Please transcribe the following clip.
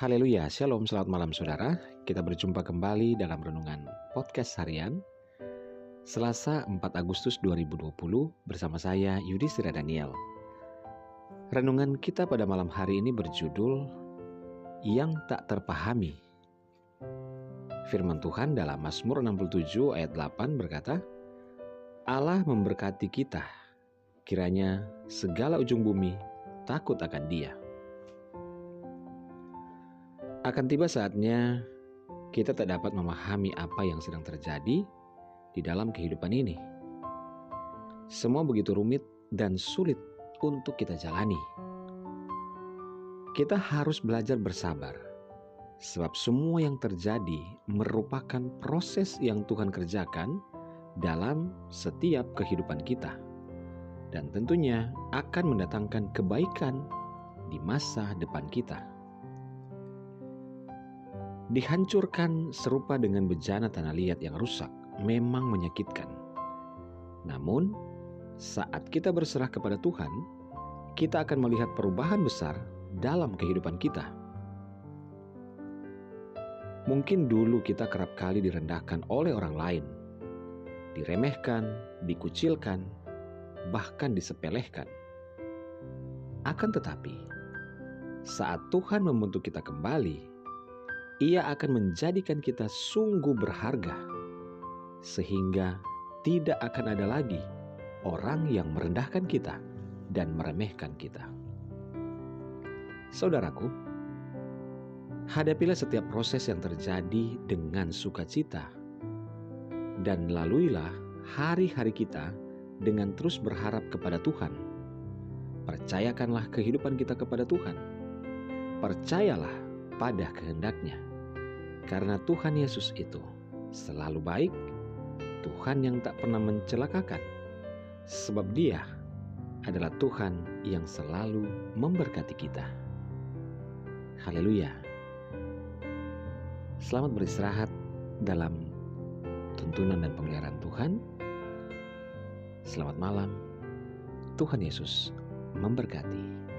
Haleluya, Shalom, selamat malam saudara. Kita berjumpa kembali dalam Renungan Podcast Harian Selasa 4 Agustus 2020 bersama saya Yudhistira Daniel. Renungan kita pada malam hari ini berjudul Yang Tak Terpahami. Firman Tuhan dalam Mazmur 67 ayat 8 berkata Allah memberkati kita. Kiranya segala ujung bumi takut akan dia akan tiba saatnya kita tak dapat memahami apa yang sedang terjadi di dalam kehidupan ini. Semua begitu rumit dan sulit untuk kita jalani. Kita harus belajar bersabar, sebab semua yang terjadi merupakan proses yang Tuhan kerjakan dalam setiap kehidupan kita, dan tentunya akan mendatangkan kebaikan di masa depan kita dihancurkan serupa dengan bejana tanah liat yang rusak memang menyakitkan. Namun, saat kita berserah kepada Tuhan, kita akan melihat perubahan besar dalam kehidupan kita. Mungkin dulu kita kerap kali direndahkan oleh orang lain, diremehkan, dikucilkan, bahkan disepelekan. Akan tetapi, saat Tuhan membentuk kita kembali ia akan menjadikan kita sungguh berharga, sehingga tidak akan ada lagi orang yang merendahkan kita dan meremehkan kita. Saudaraku, hadapilah setiap proses yang terjadi dengan sukacita, dan laluilah hari-hari kita dengan terus berharap kepada Tuhan. Percayakanlah kehidupan kita kepada Tuhan. Percayalah pada kehendaknya karena Tuhan Yesus itu selalu baik, Tuhan yang tak pernah mencelakakan, sebab Dia adalah Tuhan yang selalu memberkati kita. Haleluya! Selamat beristirahat dalam tuntunan dan pemeliharaan Tuhan. Selamat malam, Tuhan Yesus memberkati.